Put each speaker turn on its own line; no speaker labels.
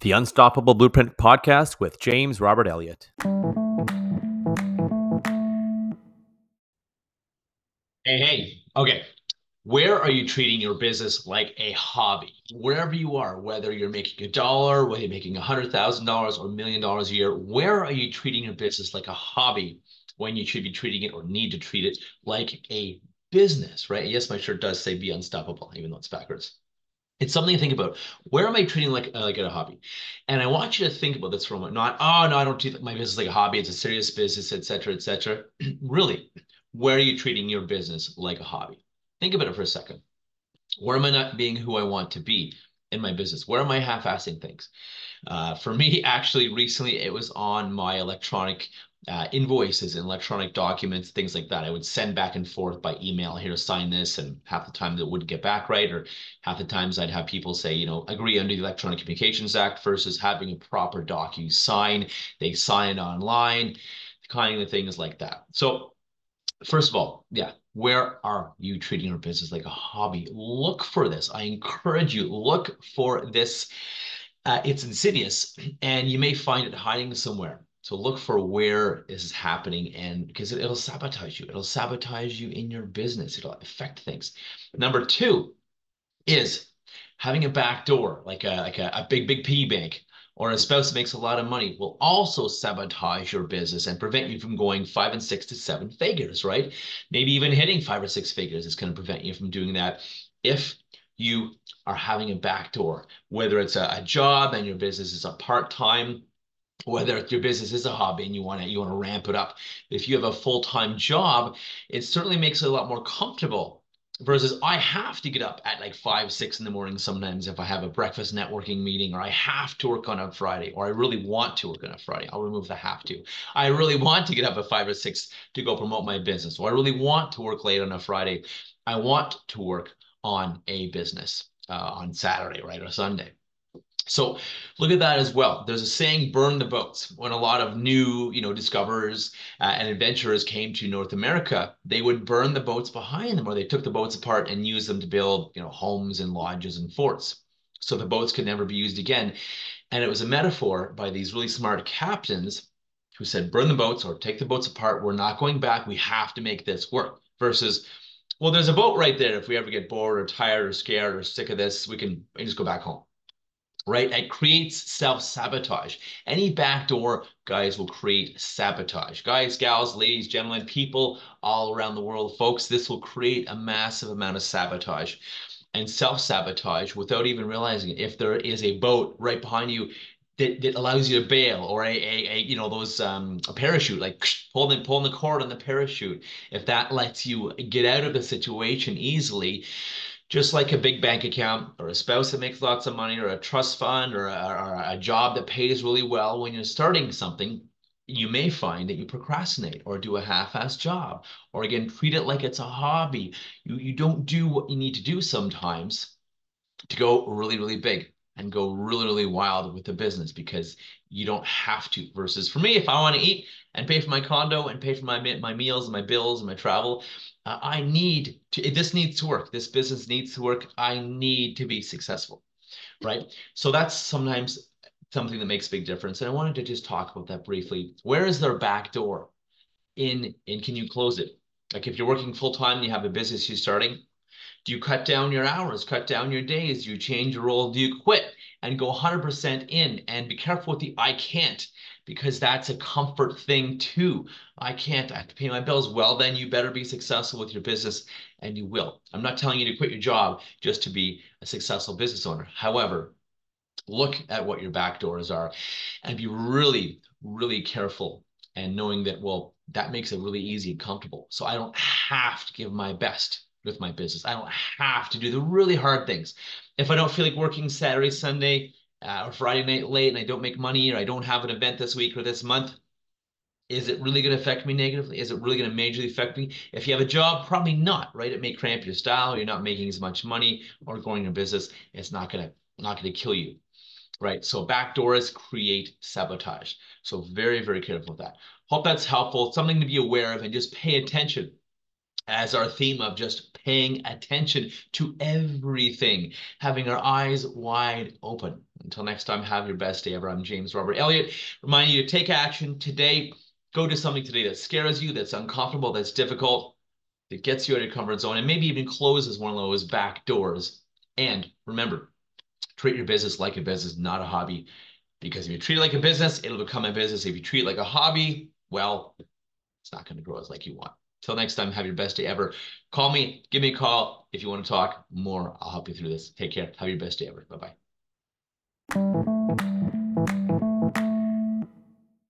The Unstoppable Blueprint Podcast with James Robert Elliott.
Hey, hey. Okay. Where are you treating your business like a hobby? Wherever you are, whether you're making a dollar, whether you're making $100,000 or a million dollars a year, where are you treating your business like a hobby when you should be treating it or need to treat it like a business, right? Yes, my shirt does say be unstoppable, even though it's backwards. It's something to think about. Where am I treating like uh, like a hobby? And I want you to think about this for a moment. Not, oh no, I don't treat my business like a hobby. It's a serious business, etc., etc. really, where are you treating your business like a hobby? Think about it for a second. Where am I not being who I want to be in my business? Where am I half-assing things? Uh, for me, actually, recently it was on my electronic uh, invoices and electronic documents, things like that. I would send back and forth by email here, sign this, and half the time that wouldn't get back right, or half the times I'd have people say, you know, agree under the Electronic Communications Act versus having a proper DocuSign. They sign online, kind of things like that. So, first of all, yeah, where are you treating your business like a hobby? Look for this. I encourage you, look for this. Uh, it's insidious, and you may find it hiding somewhere. So look for where this is happening and because it, will sabotage you. It'll sabotage you in your business. It'll affect things. Number two is having a back door, like a, like a, a big, big piggy bank or a spouse makes a lot of money will also sabotage your business and prevent you from going five and six to seven figures, right? Maybe even hitting five or six figures is going to prevent you from doing that if you are having a back door, whether it's a, a job and your business is a part-time whether your business is a hobby and you want to you want to ramp it up. If you have a full-time job it certainly makes it a lot more comfortable versus i have to get up at like five six in the morning sometimes if i have a breakfast networking meeting or i have to work on a friday or i really want to work on a friday i'll remove the have to. I really want to get up at five or six to go promote my business or i really want to work late on a friday. I want to work on a business uh, on saturday right or sunday so look at that as well. There's a saying, burn the boats. When a lot of new, you know, discoverers uh, and adventurers came to North America, they would burn the boats behind them or they took the boats apart and used them to build, you know, homes and lodges and forts. So the boats could never be used again. And it was a metaphor by these really smart captains who said, burn the boats or take the boats apart. We're not going back. We have to make this work versus, well, there's a boat right there. If we ever get bored or tired or scared or sick of this, we can just go back home right? It creates self-sabotage. Any backdoor, guys, will create sabotage. Guys, gals, ladies, gentlemen, people all around the world, folks, this will create a massive amount of sabotage and self-sabotage without even realizing it. If there is a boat right behind you that, that allows you to bail or a, a, a you know those um a parachute like pulling pulling the cord on the parachute if that lets you get out of the situation easily just like a big bank account or a spouse that makes lots of money or a trust fund or a, or a job that pays really well, when you're starting something, you may find that you procrastinate or do a half-assed job. Or again treat it like it's a hobby. You you don't do what you need to do sometimes to go really really big and go really really wild with the business because you don't have to versus for me if i want to eat and pay for my condo and pay for my my meals and my bills and my travel uh, I need to, this needs to work. This business needs to work. I need to be successful, right? So that's sometimes something that makes big difference. And I wanted to just talk about that briefly. Where is their back door in, and can you close it? Like if you're working full time, you have a business you're starting, do you cut down your hours, cut down your days? Do you change your role? Do you quit and go 100% in? And be careful with the I can't because that's a comfort thing too. I can't, I have to pay my bills. Well, then you better be successful with your business and you will. I'm not telling you to quit your job just to be a successful business owner. However, look at what your back doors are and be really, really careful and knowing that, well, that makes it really easy and comfortable. So I don't have to give my best with my business. I don't have to do the really hard things. If I don't feel like working Saturday, Sunday, uh, or Friday night late and I don't make money or I don't have an event this week or this month, is it really going to affect me negatively? Is it really going to majorly affect me? If you have a job, probably not, right? It may cramp your style. You're not making as much money or growing your business. It's not going to not going to kill you, right? So backdoors create sabotage. So very very careful with that. Hope that's helpful. Something to be aware of and just pay attention as our theme of just paying attention to everything, having our eyes wide open. Until next time, have your best day ever. I'm James Robert Elliott, reminding you to take action today. Go do something today that scares you, that's uncomfortable, that's difficult, that gets you out of your comfort zone, and maybe even closes one of those back doors. And remember, treat your business like a business, not a hobby. Because if you treat it like a business, it'll become a business. If you treat it like a hobby, well, it's not going to grow as like you want. Till next time, have your best day ever. Call me, give me a call if you want to talk more. I'll help you through this. Take care. Have your best day ever. Bye bye.